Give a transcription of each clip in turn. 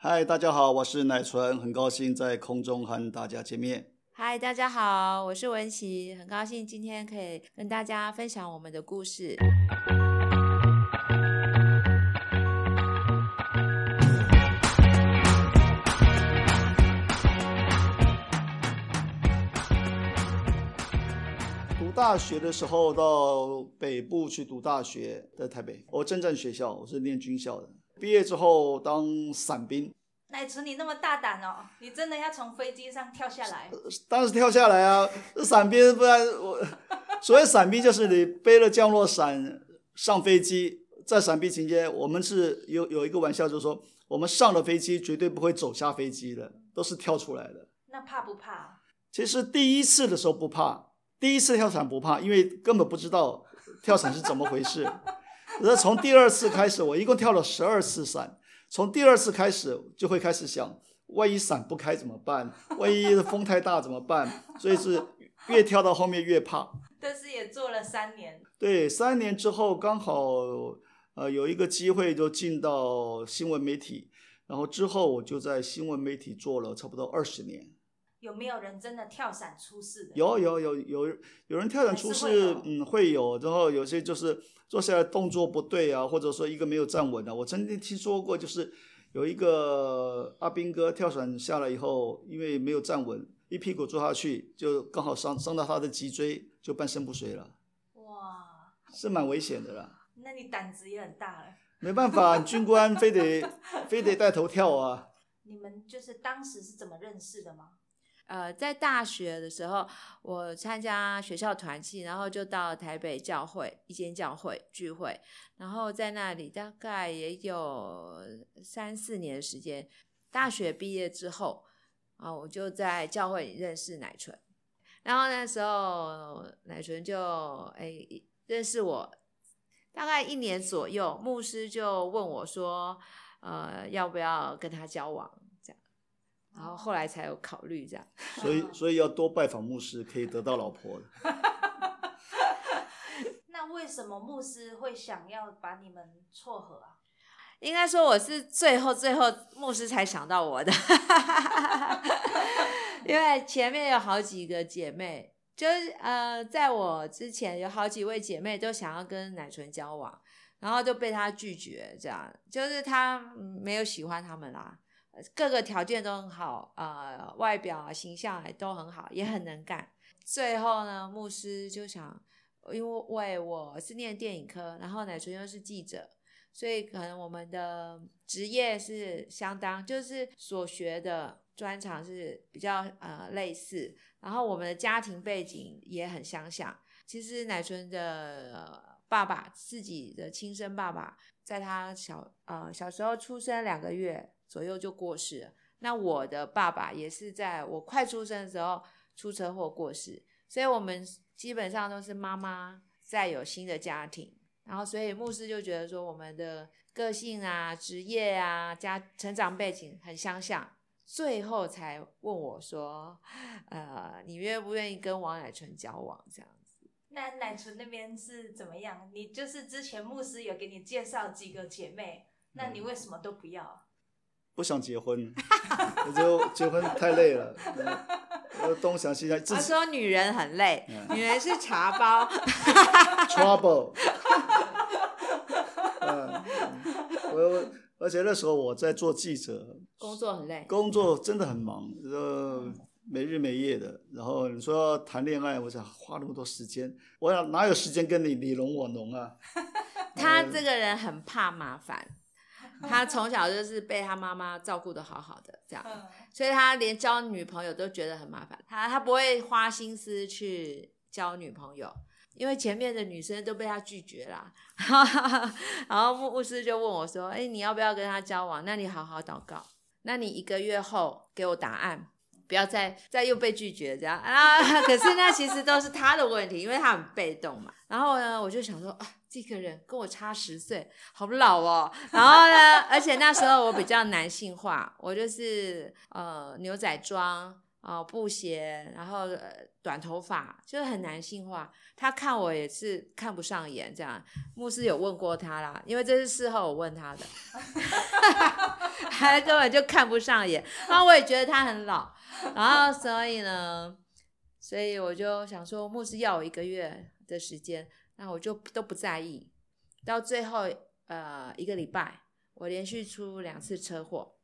嗨，大家好，我是乃纯，很高兴在空中和大家见面。嗨，大家好，我是文琪，很高兴今天可以跟大家分享我们的故事。读大学的时候到北部去读大学，在台北，我正正学校，我是念军校的。毕业之后当伞兵，乃纯，你那么大胆哦！你真的要从飞机上跳下来？当然是跳下来啊！伞兵不然我 所谓伞兵就是你背了降落伞上飞机，在伞兵期间，我们是有有一个玩笑，就是说我们上了飞机绝对不会走下飞机的，都是跳出来的。那怕不怕？其实第一次的时候不怕，第一次跳伞不怕，因为根本不知道跳伞是怎么回事。那从第二次开始，我一共跳了十二次伞。从第二次开始，就会开始想，万一伞不开怎么办？万一风太大怎么办？所以是越跳到后面越怕。但是也做了三年。对，三年之后刚好呃有一个机会就进到新闻媒体，然后之后我就在新闻媒体做了差不多二十年。有没有人真的跳伞出事的？有有有有有人跳伞出事，嗯，会有。然后有些就是坐下来动作不对啊，或者说一个没有站稳啊。我曾经听说过，就是有一个阿兵哥跳伞下来以后，因为没有站稳，一屁股坐下去，就刚好伤伤到他的脊椎，就半身不遂了。哇，是蛮危险的啦。那你胆子也很大了。没办法，军官非得非得带头跳啊。你们就是当时是怎么认识的吗？呃，在大学的时候，我参加学校团契，然后就到台北教会一间教会聚会，然后在那里大概也有三四年的时间。大学毕业之后，啊，我就在教会里认识乃纯，然后那时候乃纯就哎认识我，大概一年左右，牧师就问我说，呃，要不要跟他交往？然后后来才有考虑这样，所以所以要多拜访牧师，可以得到老婆的。那为什么牧师会想要把你们撮合啊？应该说我是最后最后牧师才想到我的，因为前面有好几个姐妹，就是呃，在我之前有好几位姐妹都想要跟奶纯交往，然后就被他拒绝，这样就是他没有喜欢他们啦。各个条件都很好，呃，外表啊、形象也都很好，也很能干。最后呢，牧师就想，因为我是念电影科，然后乃纯又是记者，所以可能我们的职业是相当，就是所学的专长是比较呃类似，然后我们的家庭背景也很相像。其实乃纯的爸爸，自己的亲生爸爸，在他小呃小时候出生两个月。左右就过世了。那我的爸爸也是在我快出生的时候出车祸过世，所以我们基本上都是妈妈在有新的家庭。然后，所以牧师就觉得说，我们的个性啊、职业啊、家成长背景很相像，最后才问我说：“呃，你愿不愿意跟王乃纯交往？”这样子。那乃纯那边是怎么样？你就是之前牧师有给你介绍几个姐妹，那你为什么都不要？不想结婚，我觉得结婚太累了。我东想西想，他说女人很累，女人是茶包。Trouble。嗯，我而且那时候我在做记者，工作很累，工作真的很忙，呃，没日没夜的。然后你说谈恋爱，我想花那么多时间，我想哪有时间跟你你侬我侬啊？他这个人很怕麻烦。他从小就是被他妈妈照顾的好好的，这样，所以他连交女朋友都觉得很麻烦。他他不会花心思去交女朋友，因为前面的女生都被他拒绝啦。然后牧师就问我说：“哎，你要不要跟他交往？那你好好祷告，那你一个月后给我答案，不要再再又被拒绝这样啊。”可是那其实都是他的问题，因为他很被动嘛。然后呢，我就想说啊。这个人跟我差十岁，好老哦。然后呢，而且那时候我比较男性化，我就是呃牛仔装，哦，布鞋，然后呃短头发，就是很男性化。他看我也是看不上眼，这样。牧师有问过他啦，因为这是事后我问他的，他根本就看不上眼。然后我也觉得他很老，然后所以呢，所以我就想说，牧师要我一个月的时间，那我就都不在意。到最后呃一个礼拜，我连续出两次车祸，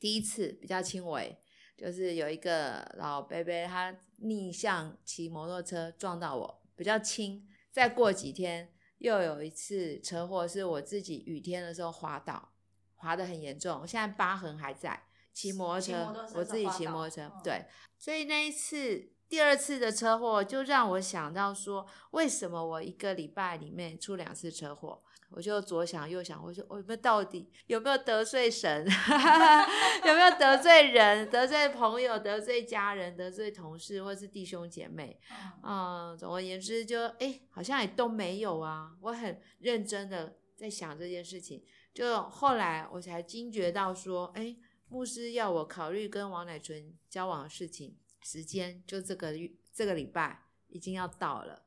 第一次比较轻微。就是有一个老伯伯，他逆向骑摩托车撞到我，比较轻。再过几天，又有一次车祸，是我自己雨天的时候滑倒，滑得很严重，我现在疤痕还在。骑摩托车，我自己骑摩托车，对。所以那一次，第二次的车祸，就让我想到说，为什么我一个礼拜里面出两次车祸？我就左想右想，我说我有没有到底有没有得罪神，有没有得罪人、得罪朋友、得罪家人、得罪同事或是弟兄姐妹？嗯，总而言之，就哎，好像也都没有啊。我很认真的在想这件事情，就后来我才惊觉到说，哎，牧师要我考虑跟王乃纯交往的事情，时间就这个这个礼拜已经要到了。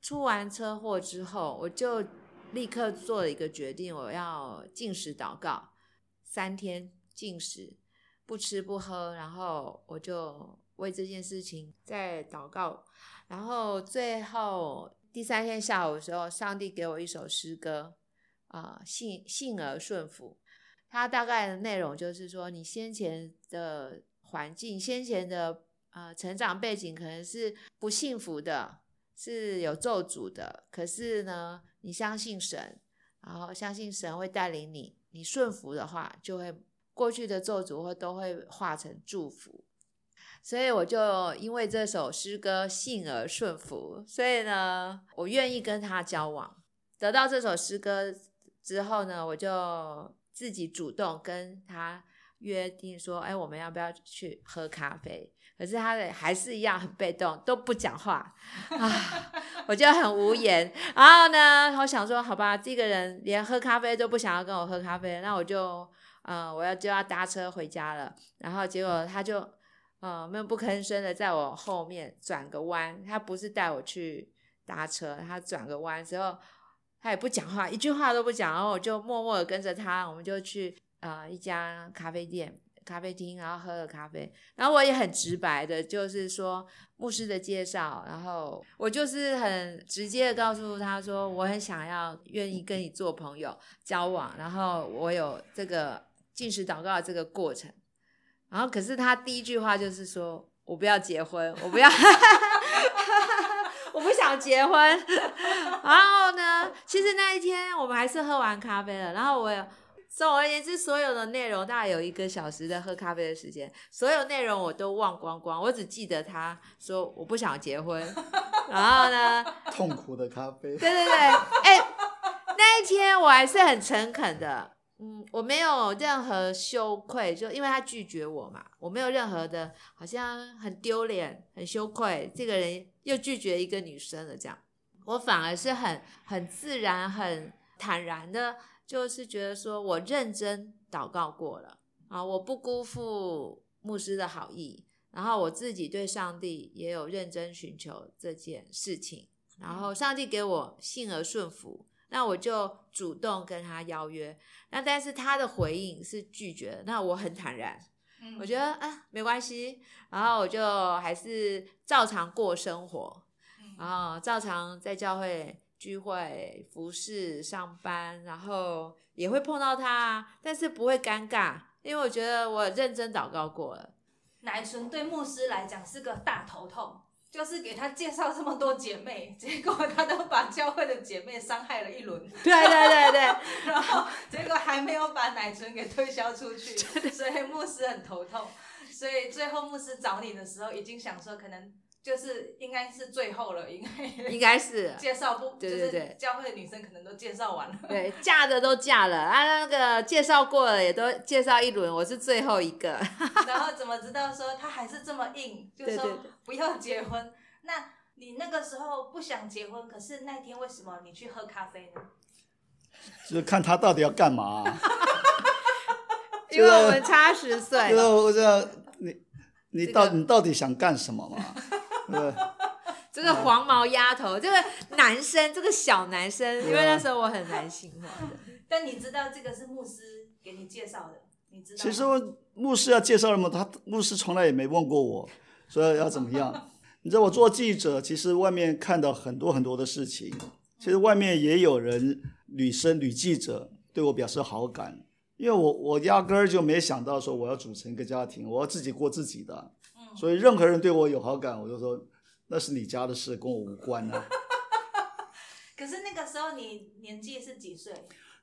出完车祸之后，我就。立刻做了一个决定，我要禁食祷告，三天禁食，不吃不喝，然后我就为这件事情在祷告。然后最后第三天下午的时候，上帝给我一首诗歌，啊，信信而顺服。它大概的内容就是说，你先前的环境、先前的呃成长背景可能是不幸福的，是有咒诅的，可是呢。你相信神，然后相信神会带领你，你顺服的话，就会过去的咒诅会都会化成祝福。所以我就因为这首诗歌信而顺服，所以呢，我愿意跟他交往。得到这首诗歌之后呢，我就自己主动跟他约定说：“哎，我们要不要去喝咖啡？”可是他的还是一样很被动，都不讲话啊，我就很无言。然后呢，我想说，好吧，这个人连喝咖啡都不想要跟我喝咖啡，那我就，呃，我要就要搭车回家了。然后结果他就，呃，闷不吭声的在我后面转个弯，他不是带我去搭车，他转个弯之后，他也不讲话，一句话都不讲，然后我就默默的跟着他，我们就去呃一家咖啡店。咖啡厅，然后喝了咖啡，然后我也很直白的，就是说牧师的介绍，然后我就是很直接的告诉他说，我很想要愿意跟你做朋友交往，然后我有这个进食祷告的这个过程，然后可是他第一句话就是说我不要结婚，我不要，我不想结婚，然后呢，其实那一天我们还是喝完咖啡了，然后我。总而言之，所有的内容大概有一个小时的喝咖啡的时间，所有内容我都忘光光，我只记得他说我不想结婚，然后呢，痛苦的咖啡，对对对，哎，那一天我还是很诚恳的，嗯，我没有任何羞愧，就因为他拒绝我嘛，我没有任何的，好像很丢脸、很羞愧，这个人又拒绝一个女生了，这样，我反而是很很自然、很坦然的。就是觉得说我认真祷告过了啊，我不辜负牧师的好意，然后我自己对上帝也有认真寻求这件事情，然后上帝给我信而顺服，那我就主动跟他邀约，那但是他的回应是拒绝，那我很坦然，我觉得啊没关系，然后我就还是照常过生活，然后照常在教会。聚会、服饰、上班，然后也会碰到他，但是不会尴尬，因为我觉得我认真祷告过了。奶纯对牧师来讲是个大头痛，就是给他介绍这么多姐妹，结果他都把教会的姐妹伤害了一轮。对对对对，然后结果还没有把奶纯给推销出去，所以牧师很头痛。所以最后牧师找你的时候，已经想说可能。就是应该是最后了，应该应该是介绍不，对对对，教会的女生可能都介绍完了，对，嫁的都嫁了啊，那个介绍过了也都介绍一轮，我是最后一个。然后怎么知道说他还是这么硬，就说不要结婚？那你那个时候不想结婚，可是那天为什么你去喝咖啡呢？就是看他到底要干嘛。因为我们差十岁。因为我这你。你到你到底想干什么嘛？这个黄毛丫头，这个男生，这个小男生，因为那时候我很男性化的。但你知道这个是牧师给你介绍的，你知道？其实我牧师要介绍什么，他牧师从来也没问过我，说要怎么样。你知道我做记者，其实外面看到很多很多的事情，其实外面也有人女生女记者对我表示好感，因为我我压根儿就没想到说我要组成一个家庭，我要自己过自己的，嗯所以任何人对我有好感，我就说那是你家的事，跟我无关啊。可是那个时候你年纪是几岁？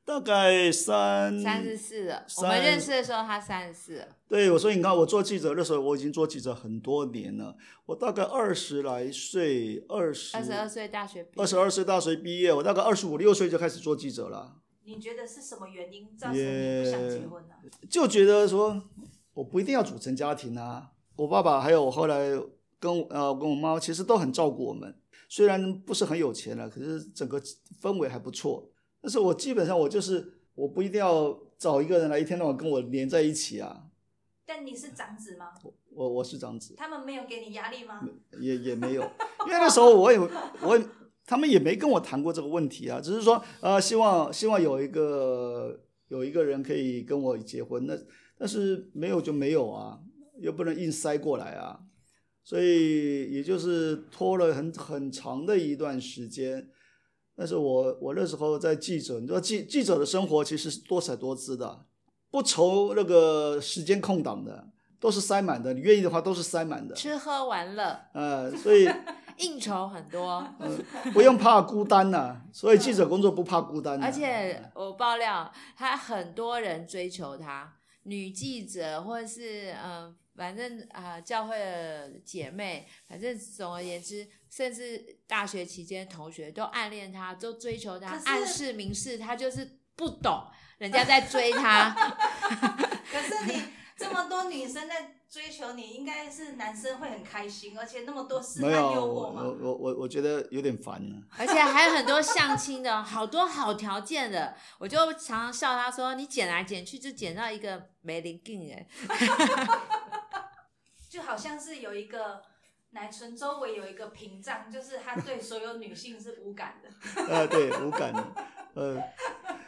大概三三十四了，我三们认识的时候他三十四了。对，我说你看，我做记者的时候，我已经做记者很多年了。我大概二十来岁，二十二十二岁大学毕业，二十二岁大学毕业，我大概二十五六岁就开始做记者了，你觉得是什么原因造成你不想结婚呢？就觉得说我不一定要组成家庭啊。我爸爸还有我后来跟我呃跟我妈其实都很照顾我们，虽然不是很有钱了，可是整个氛围还不错。但是我基本上我就是我不一定要找一个人来一天到晚跟我黏在一起啊。但你是长子吗？我我是长子。他们没有给你压力吗？也也没有，因为那时候我也我也他们也没跟我谈过这个问题啊，只是说呃希望希望有一个有一个人可以跟我结婚，那但是没有就没有啊，又不能硬塞过来啊，所以也就是拖了很很长的一段时间。但是我我那时候在记者，你知道记记者的生活其实是多彩多姿的，不愁那个时间空档的，都是塞满的。你愿意的话，都是塞满的。吃喝玩乐，呃，所以 应酬很多。不用怕孤单呐、所以记者工作不怕孤单、啊。而且我爆料，他很多人追求他，女记者或者是嗯、呃反正啊、呃教会的姐妹，反正总而言之，甚至大学期间同学都暗恋他，都追求他暗示明示他就是不懂人家在追他。可是你这么多女生在追求你，应该是男生会很开心，而且那么多试探没有，诱我惑嘛。我我我我觉得有点烦了。而且还有很多相亲的，好多好条件的，我就常常笑他说：“你捡来捡去就捡到一个没灵劲哎。就好像是有一个奶唇周围有一个屏障，就是他对所有女性是无感的。呃，对，无感的。呃，”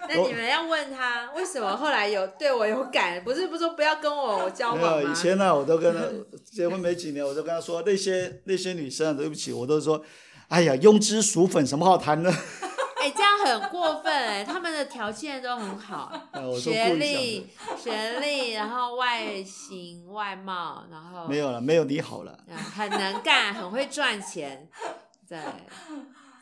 那你们要问他为什么后来有对我有感？不是不是说不要跟我我交没有，往吗以？前呢，我都跟他结婚没几年，我都跟他说，那些那些女生，对不起，我都说，哎呀，庸脂俗粉，什么好谈的？很过分哎、他们的条件都很好，学历、学历，然后外形、外貌，然后没有了，没有你好了。啊 很能干，很会赚钱，对，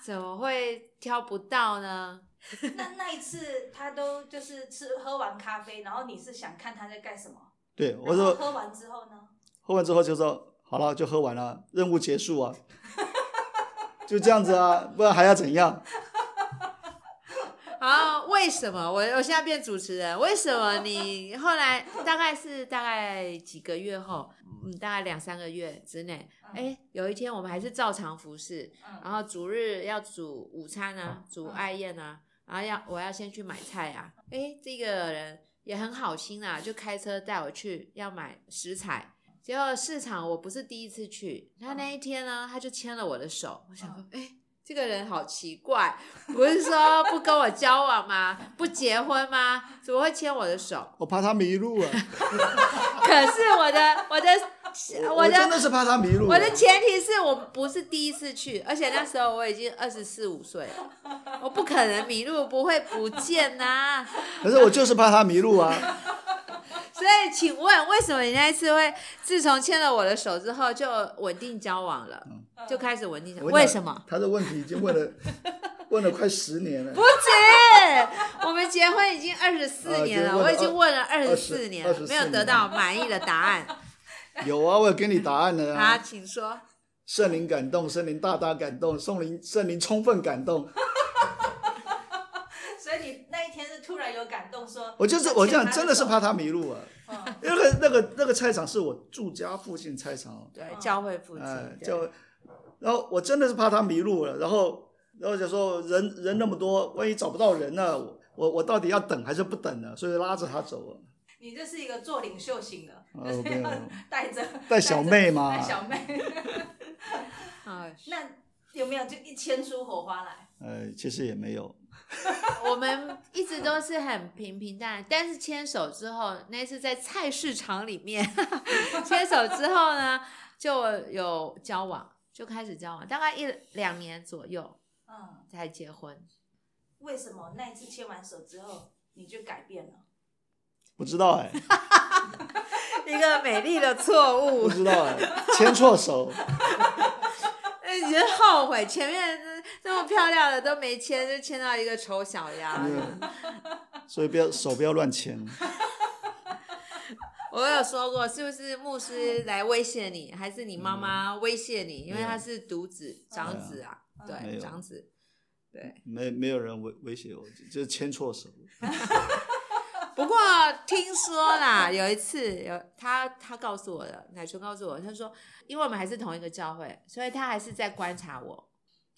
怎么会挑不到呢？那那一次他都就是吃喝完咖啡，然后你是想看他在干什么？对，我说喝完之后呢？喝完之后就说好了，就喝完了，任务结束啊，就这样子啊，不然还要怎样？好，为什么？我我现在变主持人？为什么你后来大概是大概几个月后，嗯，大概两三个月之内，哎、有一天我们还是照常服侍，嗯。然后主日要煮午餐啊，煮爱宴啊，然后要我要先去买菜啊，哎，这个人也很好心啊，就开车带我去要买食材。结果市场我不是第一次去，他那一天呢，他就牵了我的手，我想说，哎、这个人好奇怪，不是说不跟我交往吗？不结婚吗？怎么会牵我的手？我怕他迷路啊，可是我的我的我我的真的是怕他迷路啊。我的前提是我不是第一次去，而且那时候我已经二十四五岁了，我不可能迷路，不会不见呐、可是我就是怕他迷路啊。所以，请问为什么你那一次会自从牵了我的手之后就稳定交往了，就开始稳定为什么？他的问题已经问了 问了快十年了。不止，我们结婚已经二十四啊年了，我已经问了二十四年24了，没有得到满意的答案。有啊，我有给你答案了好，啊。请说。圣灵感动，圣灵大大感动，圣灵圣灵充分感动。突然有感动说，我就是我这样，真的是怕他迷路啊。嗯那个那个那个菜场是我住家附近菜场，对，教会附近哎，，对就然后我真的是怕他迷路了，然后然后就说人人那么多，万一找不到人呢，我我我到底要等还是不等呢？所以拉着他走了。你这是一个做领袖型的，带着带小妹吗带小妹。啊，那有没有就一牵出火花来？呃，其实也没有，我们一直都是很平平淡淡，但是牵手之后，那次在菜市场里面 牵手之后呢，就有交往，就开始交往，大概一两年左右嗯，才结婚。为什么那一次牵完手之后你就改变了？不知道哎、一个美丽的错误。不，知道哎、牵错手，哎，你就后悔前面那么漂亮的都没牵，就牵到一个丑小鸭。嗯所以不要手不要乱牵。我有说过，是不是牧师来威胁你，还是你妈妈威胁你？因为他是独子、长子啊，没对，长子。对，没没有人威威胁我，就是牵错手。不过听说啦，有一次有他他告诉我的，奶纯告诉我，他说，因为我们还是同一个教会，所以他还是在观察我，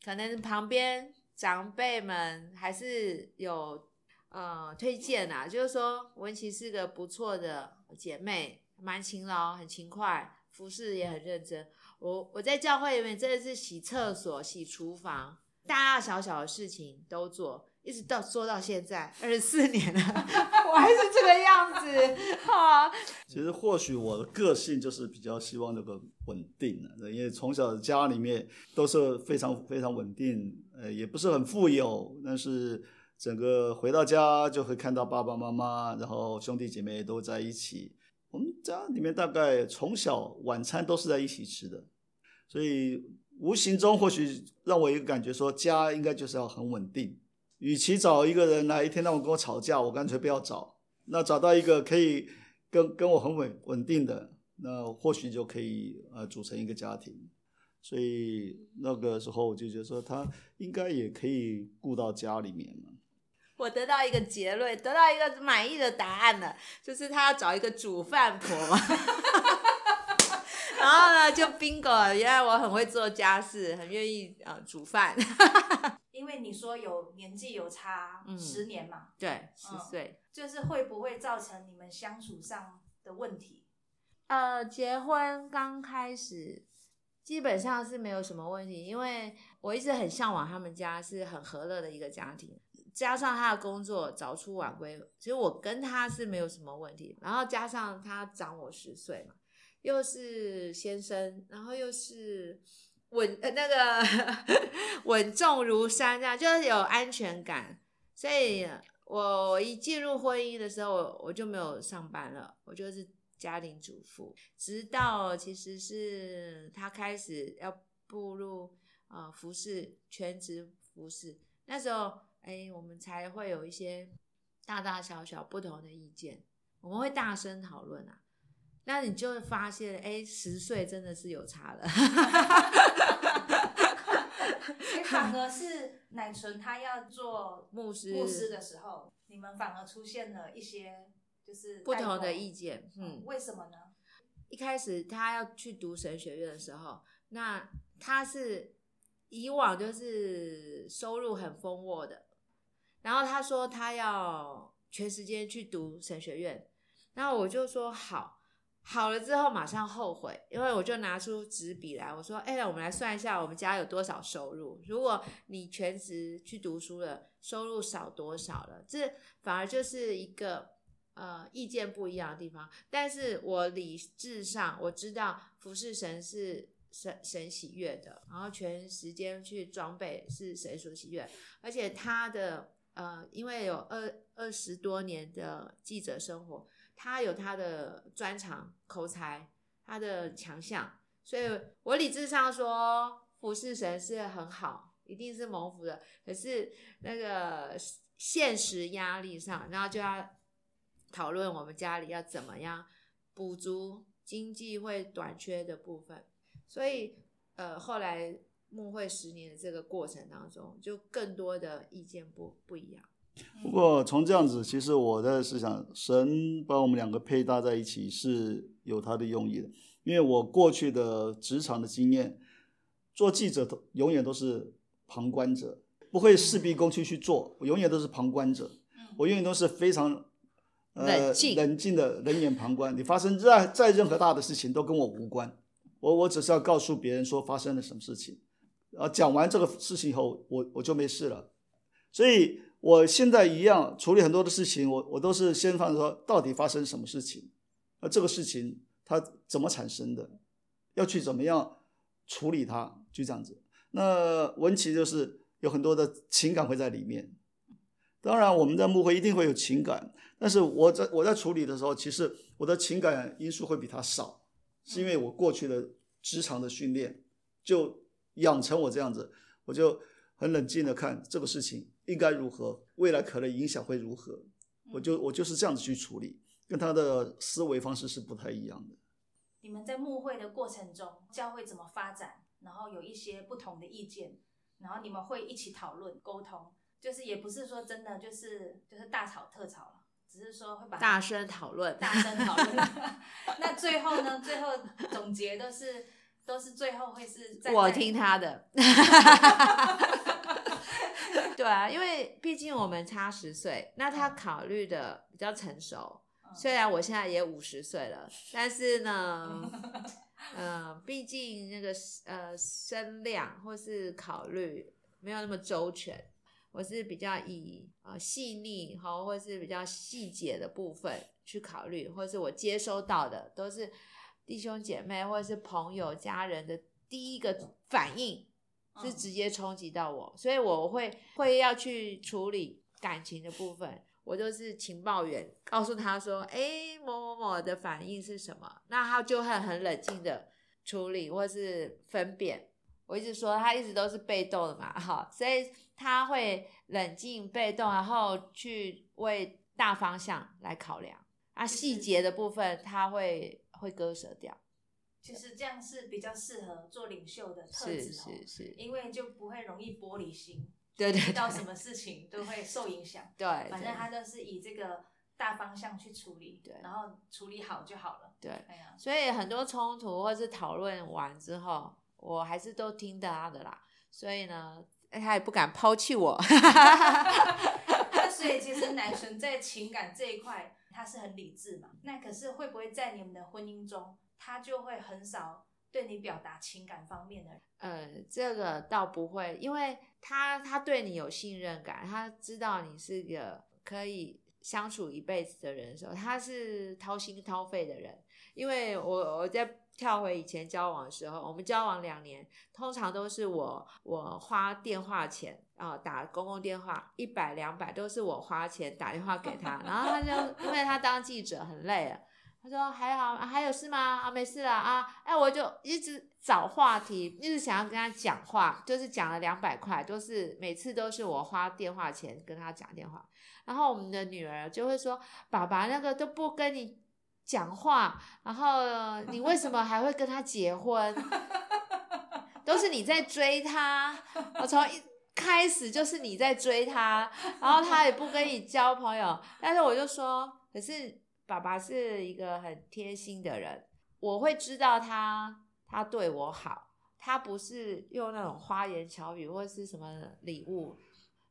可能旁边长辈们还是有呃推荐啦，就是说文琪是个不错的姐妹，蛮勤劳，很勤快，服侍也很认真。我我在教会里面真的是洗厕所、洗厨房，大大小小的事情都做，一直到做到现在二十四年了，我还是这个样子 哈。其实或许我的个性就是比较希望那个稳定的、因为从小家里面都是非常非常稳定，呃，也不是很富有，但是整个回到家就会看到爸爸妈妈，然后兄弟姐妹都在一起。我们家里面大概从小晚餐都是在一起吃的，所以无形中或许让我一个感觉说，家应该就是要很稳定。与其找一个人来一天到晚跟我吵架，我干脆不要找。那找到一个可以跟跟我很稳稳定的，那或许就可以呃组成一个家庭。所以那个时候我就觉得说，他应该也可以顾到家里面嘛。我得到一个结论，得到一个满意的答案了，就是他要找一个煮饭婆嘛。然后呢，就 bingo。原来我很会做家事，很愿意呃煮饭。因为你说有年纪有差嗯十年嘛，对，十嗯岁。就是会不会造成你们相处上的问题？呃，结婚刚开始基本上是没有什么问题，因为我一直很向往他们家是很和乐的一个家庭，加上他的工作早出晚归，其实我跟他是没有什么问题。然后加上他长我十岁嘛，又是先生，然后又是稳呃那个 稳重如山，这样就是有安全感，所以。我一进入婚姻的时候，我我就没有上班了，我就是家庭主妇。直到其实是他开始要步入呃服饰全职服饰，那时候哎，我们才会有一些大大小小不同的意见，我们会大声讨论啊。那你就会发现，哎，十岁真的是有差了。反 而是奶纯他要做牧师牧师的时候，你们反而出现了一些就是不同的意见，嗯，为什么呢？一开始他要去读神学院的时候，那他是以往就是收入很丰沃的，然后他说他要全时间去读神学院，然后我就说好，好了之后马上后悔，因为我就拿出纸笔来，我说，哎、我们来算一下我们家有多少收入，如果你全职去读书了，收入少多少了，这反而就是一个。呃，意见不一样的地方，但是我理智上我知道服侍神是神神喜悦的，然后全时间去装备是神所喜悦，而且他的呃，因为有二二十多年的记者生活，他有他的专长、口才、他的强项，所以我理智上说服侍神是很好，一定是蒙福的。可是那个现实压力上，然后就要。讨论我们家里要怎么样补足经济会短缺的部分，所以呃后来牧会十年的这个过程当中，就更多的意见不不一样。不过从这样子，其实我在思想，神把我们两个配搭在一起是有他的用意的。因为我过去的职场的经验，做记者都永远都是旁观者，不会事必躬亲去做，我永远都是旁观者，我永远都是非常。呃冷静冷静的冷眼旁观。你发生再再任何大的事情都跟我无关，我我只是要告诉别人说发生了什么事情，啊，讲完这个事情以后，我我就没事了。所以我现在一样处理很多的事情，我我都是先放说到底发生什么事情，那这个事情它怎么产生的，要去怎么样处理它，就这样子。那文琪就是有很多的情感会在里面。当然，我们在幕会一定会有情感，但是我在我在处理的时候，其实我的情感因素会比他少，是因为我过去的职场的训练就养成我这样子，我就很冷静的看这个事情应该如何，未来可能影响会如何，我就我就是这样子去处理，跟他的思维方式是不太一样的。你们在牧会的过程中，教会怎么发展，然后有一些不同的意见，然后你们会一起讨论沟通，就是也不是说真的就是就是大吵特吵了，只是说会把它大声讨论，大声讨论。那最后呢？最后总结都是都是最后会是在我听他的。对啊，因为毕竟我们差十岁，那他考虑的比较成熟。虽然我现在也五十岁了，但是呢，嗯，毕竟那个呃声量或是考虑没有那么周全。我是比较以呃细腻哈，或是比较细节的部分去考虑，或是我接收到的都是弟兄姐妹或者是朋友家人的第一个反应是直接冲击到我，所以我会会要去处理感情的部分。我就是情报员，告诉他说：“哎，某某某的反应是什么？”那他就会很冷静的处理或是分辨。我一直说他一直都是被动的嘛，哈，所以他会冷静被动，然后去为大方向来考量。啊，细节的部分他会会割舍掉。其实这样是比较适合做领袖的特是质哦，是是，因为就不会容易玻璃心，对对遇到什么事情都会受影响。对，反正他都是以这个大方向去处理，对然后处理好就好了。对。哎呀，所以很多冲突或是讨论完之后，我还是都听他的啦。所以呢，他也不敢抛弃我。那所以其实男生在情感这一块，他是很理智嘛。那可是会不会在你们的婚姻中，他就会很少对你表达情感方面的？呃，这个倒不会，因为他他对你有信任感，他知道你是个可以相处一辈子的人的时候，他是掏心掏肺的人。因为我我在跳回以前交往的时候，我们交往两年，通常都是我我花电话钱啊、打公共电话一百两百都是我花钱打电话给他，然后他就因为他当记者很累了。他说还好、啊，还有事吗？啊，没事了啊。哎，我就一直找话题，一直想要跟他讲话，就是讲了两百块，都是每次都是我花电话钱跟他讲电话。然后我们的女儿就会说：“爸爸那个都不跟你讲话，然后你为什么还会跟他结婚？都是你在追他，我从一开始就是你在追他，然后他也不跟你交朋友。但是我就说，可是。”爸爸是一个很贴心的人，我会知道他他对我好，他不是用那种花言巧语或是什么礼物。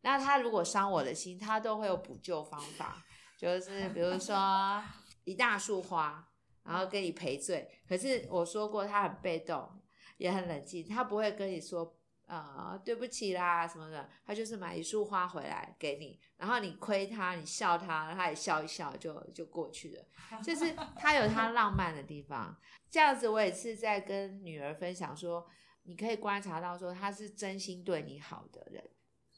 那他如果伤我的心，他都会有补救方法，就是比如说 一大束花，然后给你赔罪。可是我说过，他很被动，也很冷静，他不会跟你说。呃，对不起啦，什么的，他就是买一束花回来给你，然后你亏他，你笑他，他也笑一笑就就过去了。就是他有他浪漫的地方，这样子我也是在跟女儿分享说，你可以观察到说他是真心对你好的人，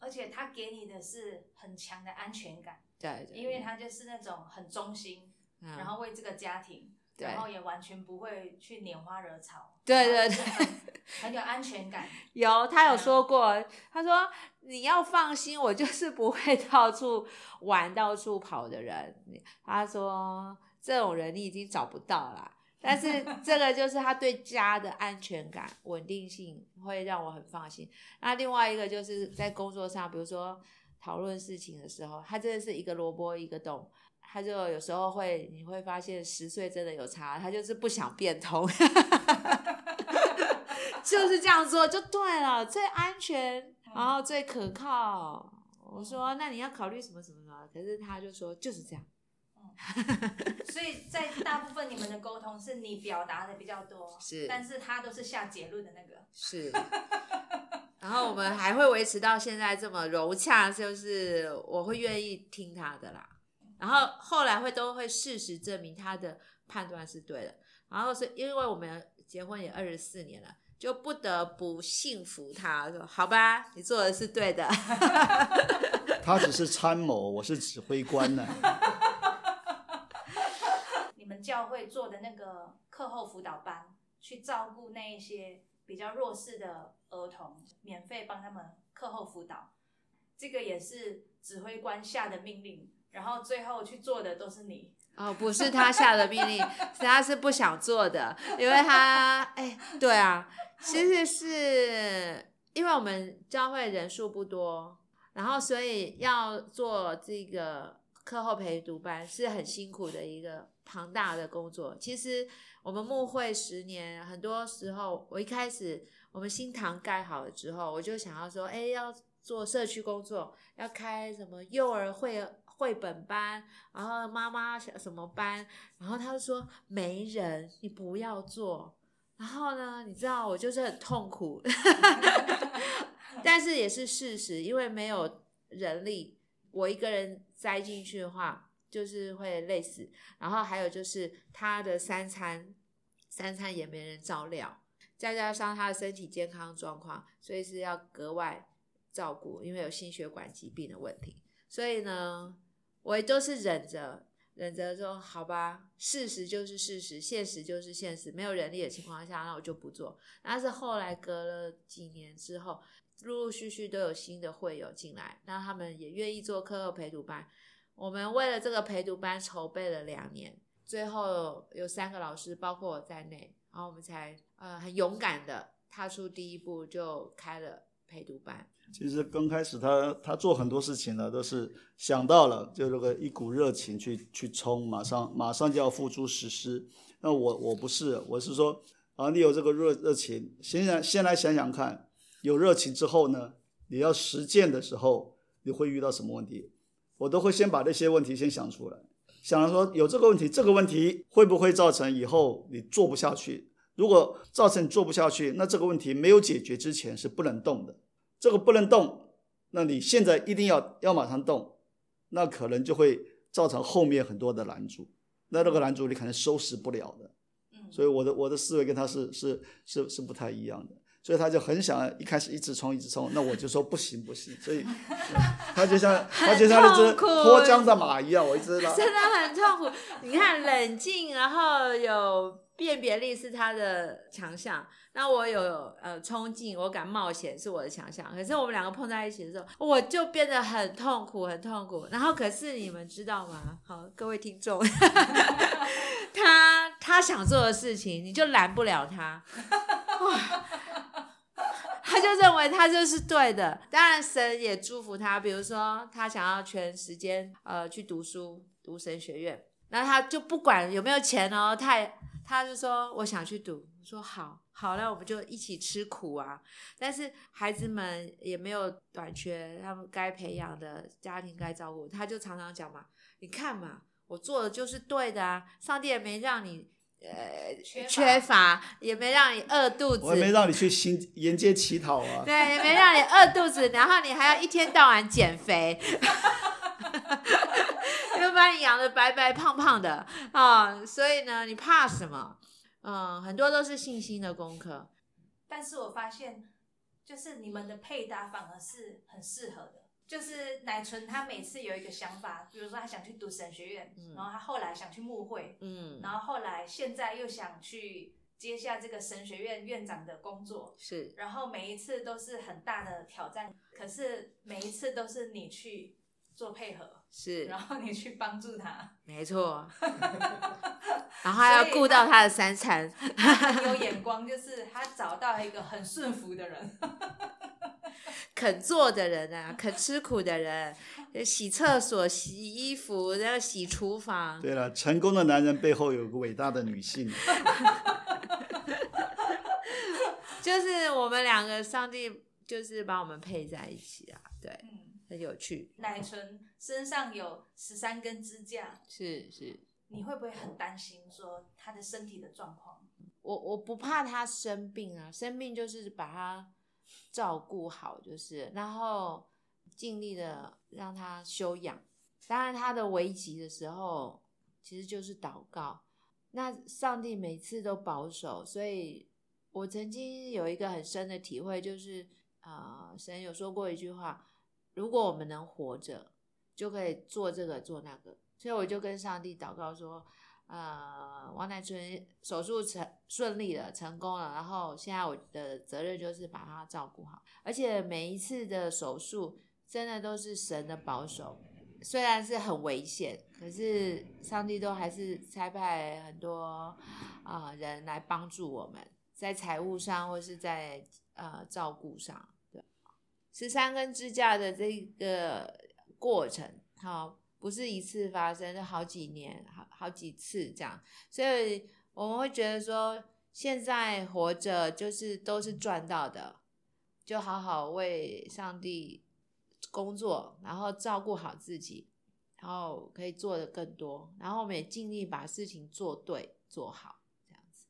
而且他给你的是很强的安全感，对，对因为他就是那种很忠心，嗯。然后为这个家庭，对然后也完全不会去拈花惹草，对对然后就是很 很有安全感。有，他有说过，他说你要放心，我就是不会 到处玩、到处跑的人。他说这种人你已经找不到啦。但是这个就是他对家的安全感、稳定性会让我很放心。那另外一个就是在工作上，比如说讨论事情的时候，他真的是一个萝卜一个洞。他就有时候会，你会发现十岁真的有差，他就是不想变通。就是这样做就对了，最安全，然后最可靠。我说那你要考虑什么什么什么，可是他就说就是这样。所以在大部分你们的沟通是你表达的比较多，是但是他都是下结论的那个。是。然后我们还会维持到现在这么融洽，就是我会愿意听他的啦。然后后来会都会事实证明他的判断是对的。然后是因为我们结婚也二十四年了，就不得不信服他，说好吧，你做的是对的。他只是参谋，我是指挥官呢。你们教会做的那个课后辅导班，去照顾那一些比较弱势的儿童，免费帮他们课后辅导，这个也是指挥官下的命令，然后最后去做的都是你。哦，不是他下的命令，是他是不想做的，因为他，哎，对啊，其实是因为我们教会人数不多，然后所以要做这个课后陪读班是很辛苦的一个庞大的工作。其实我们牧会十年，很多时候我一开始我们新堂盖好了之后，我就想要说，哎，要做社区工作，要开什么幼儿会。绘本班，然后妈妈什么班，然后他就说没人，你不要做。然后呢，你知道我就是很痛苦，但是也是事实，因为没有人力，我一个人栽进去的话，就是会累死。然后还有就是他的三餐，三餐也没人照料，再加上他的身体健康状况，所以是要格外照顾，因为有心血管疾病的问题，所以呢。我也都是忍着，忍着说好吧，事实就是事实，现实就是现实，没有人力的情况下，那我就不做。但是后来隔了几年之后，陆陆续续都有新的会友进来，那他们也愿意做课后陪读班。我们为了这个陪读班筹备了两年，最后有三个老师，包括我在内，然后我们才呃很勇敢的踏出第一步，就开了陪读班。其实刚开始他他做很多事情呢，都是想到了就这个一股热情去去冲，马上马上就要付诸实施。那我我不是，我是说啊，你有这个热热情，先想先来想想看，有热情之后呢，你要实践的时候，你会遇到什么问题？我都会先把这些问题先想出来，想了说有这个问题，这个问题会不会造成以后你做不下去？如果造成你做不下去，那这个问题没有解决之前是不能动的。这个不能动，那你现在一定要要马上动，那可能就会造成后面很多的拦阻，那那个拦阻你可能收拾不了的。嗯，所以我的我的思维跟他是是是是不太一样的，所以他就很想一开始一直冲一直冲，那我就说不行不行，所以 他就像他就像一只脱缰的马一样，我一直拉。真的很痛苦，你看冷静，然后有辨别力是他的强项。那我有呃冲劲，我敢冒险是我的强项。可是我们两个碰在一起的时候，我就变得很痛苦，很痛苦。然后可是你们知道吗？好，各位听众，他他想做的事情，你就拦不了他。他就认为他就是对的。当然神也祝福他，比如说他想要全时间呃去读书，读神学院，那他就不管有没有钱哦，他也他就说我想去读，说好。好那，我们就一起吃苦啊！但是孩子们也没有短缺，他们该培养的家庭该照顾，他就常常讲嘛：“你看嘛，我做的就是对的啊！上帝也没让你呃缺乏，也没让你饿肚子，我也没让你去行沿街乞讨啊，对，也没让你饿肚子，然后你还要一天到晚减肥，又把你养的白白胖胖的啊！所以呢，你怕什么？”嗯，很多都是信心的功课，但是我发现，就是你们的配搭反而是很适合的。就是乃纯他每次有一个想法，比如说他想去读神学院，然后他后来想去牧会，嗯，然后后来现在又想去接下这个神学院院长的工作，是，然后每一次都是很大的挑战，可是每一次都是你去做配合。是，然后你去帮助他，没错，然后还要顾到他的三餐，很有眼光，就是他找到一个很顺服的人，肯做的人啊，肯吃苦的人，洗厕所、洗衣服，然后洗厨房。对了，成功的男人背后有个伟大的女性，就是我们两个，上帝就是把我们配在一起啊，对。很有趣。奶纯身上有十三根支架，是是，你会不会很担心说他的身体的状况？我我不怕他生病啊，生病就是把他照顾好，就是然后尽力的让他休养。当然，他的危急的时候，其实就是祷告。那上帝每次都保守，所以我曾经有一个很深的体会，就是啊、呃神有说过一句话：如果我们能活着，就可以做这个做那个。所以我就跟上帝祷告说，呃，王乃春手术成顺利了，成功了，然后现在我的责任就是把他照顾好，而且每一次的手术真的都是神的保守，虽然是很危险，可是上帝都还是差派很多啊、人来帮助我们，在财务上或是在呃照顾上，十三根支架的这个过程，好、不是一次发生，是好几年，好好几次这样，所以我们会觉得说，现在活着就是都是赚到的，就好好为上帝工作，然后照顾好自己，然后可以做的更多，然后我们也尽力把事情做对做好，这样子。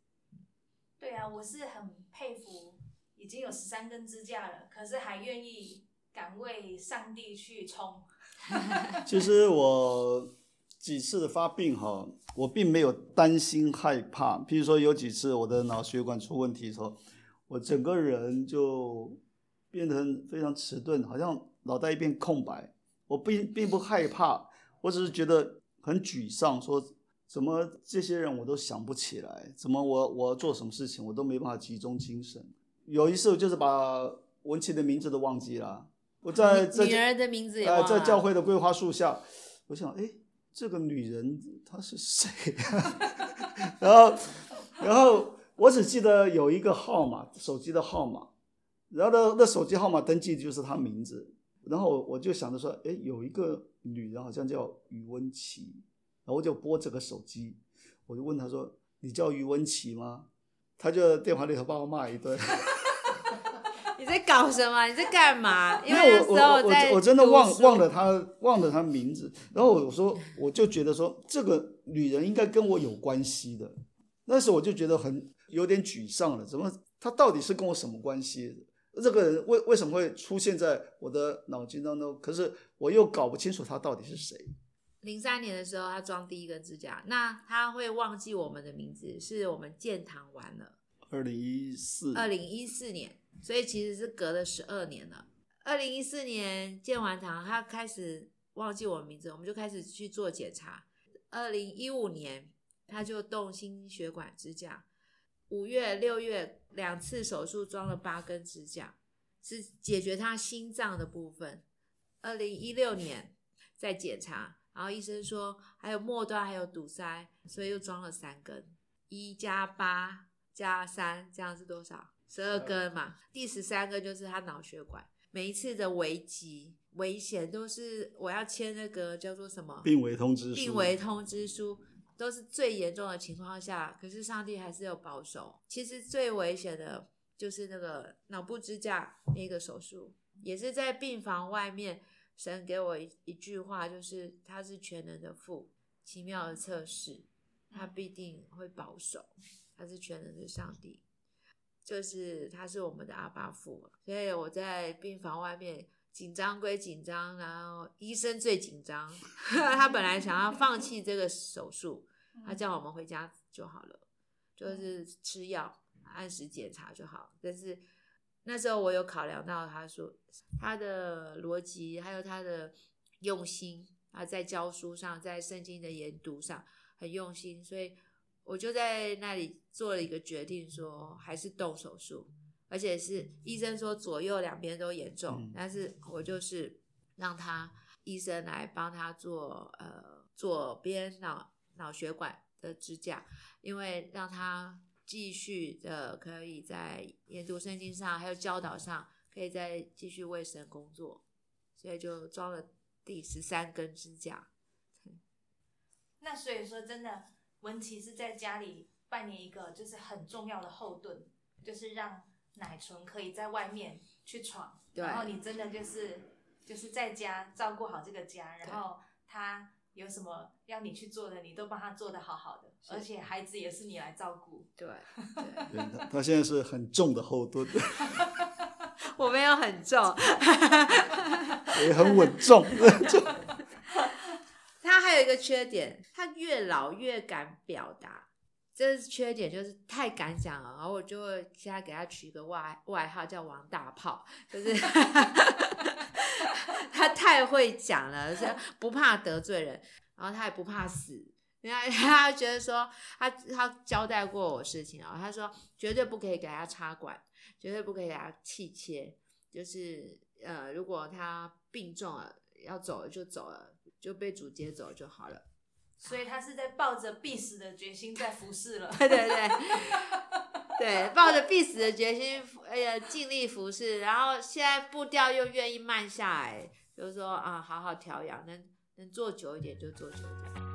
对啊，我是很佩服已经有十三根支架了，可是还愿意敢为上帝去冲。其实我几次的发病哈，我并没有担心害怕。譬如说有几次我的脑血管出问题的时候，我整个人就变得非常迟钝，好像脑袋一片空白。我并并不害怕，我只是觉得很沮丧，说怎么这些人我都想不起来，怎么我我做什么事情我都没办法集中精神。有一次我就是把文琪的名字都忘记了，我在这女儿的名字也呃，忘了，在教会的桂花树下，我想，哎，这个女人她是谁、然后，然后我只记得有一个号码，手机的号码，然后呢，那手机号码登记就是她名字，然后我就想着说，哎，有一个女人好像叫于文琪，然后我就拨这个手机，我就问她说，你叫于文琪吗？她就电话里头把我骂一顿。你在搞什么？你在干嘛？因 因为那时为我我我真的忘忘了他忘了他名字，然后我说我就觉得说这个女人应该跟我有关系的，那时候我就觉得很有点沮丧了，怎么她到底是跟我什么关系？这个人为为什么会出现在我的脑筋当中？可是我又搞不清楚她到底是谁。零三年的时候，他装第一根指甲，那他会忘记我们的名字，是我们建堂完了，二零一四，二零一四年，所以其实是隔了十二年了。二零一四年建完堂，他开始忘记我名字，我们就开始去做检查。二零一五年，他就动心血管支架，五月、六月两次手术装了八根支架，是解决他心脏的部分。二零一六年再检查，然后医生说还有末端还有堵塞，所以又装了三根，一加八加三，这样是多少？十二根嘛。第十三个就是他脑血管，每一次的危急危险都是我要签那个叫做什么病危通知书，病危通知书，都是最严重的情况下，可是上帝还是有保守。其实最危险的就是那个脑部支架那个手术，也是在病房外面，神给我一一句话，就是他是全能的父，奇妙的测试，他必定会保守，他是全能的上帝。就是他是我们的阿爸父，所以我在病房外面紧张归紧张，然后医生最紧张，他本来想要放弃这个手术，他叫我们回家就好了，就是吃药，按时检查就好。但是那时候我有考量到他说他的逻辑，还有他的用心，他在教书上，在圣经的研读上很用心，所以我就在那里做了一个决定说还是动手术，而且是医生说左右两边都严重，嗯但是我就是让他医生来帮他做呃左边脑脑血管的支架，因为让他继续的可以在研读圣经上还有教导上，可以再继续为神工作，所以就装了第十三根支架。那所以说，真的，文琪是在家里扮演一个就是很重要的后盾，就是让奶纯可以在外面去闯，然后你真的就是就是在家照顾好这个家，然后他有什么要你去做的，你都帮他做的好好的，而且孩子也是你来照顾。对，对他他现在是很重的后盾，我没有很重，也很稳重。有一个缺点，他越老越敢表达，这是缺点，就是太敢讲了。然后我就会现在给他取一个外外号叫王大炮，就是 他太会讲了，是不怕得罪人，然后他也不怕死。因为他觉得说，他他交代过我事情啊，他说绝对不可以给他插管，绝对不可以给他气切，就是呃，如果他病重了要走了就走了，就被主接走就好了。所以他是在抱着必死的决心在服侍了。对对对，对，抱着必死的决心，哎呀，尽力服侍，然后现在步调又愿意慢下来，就是说啊，好好调养，能能做久一点就做久一点。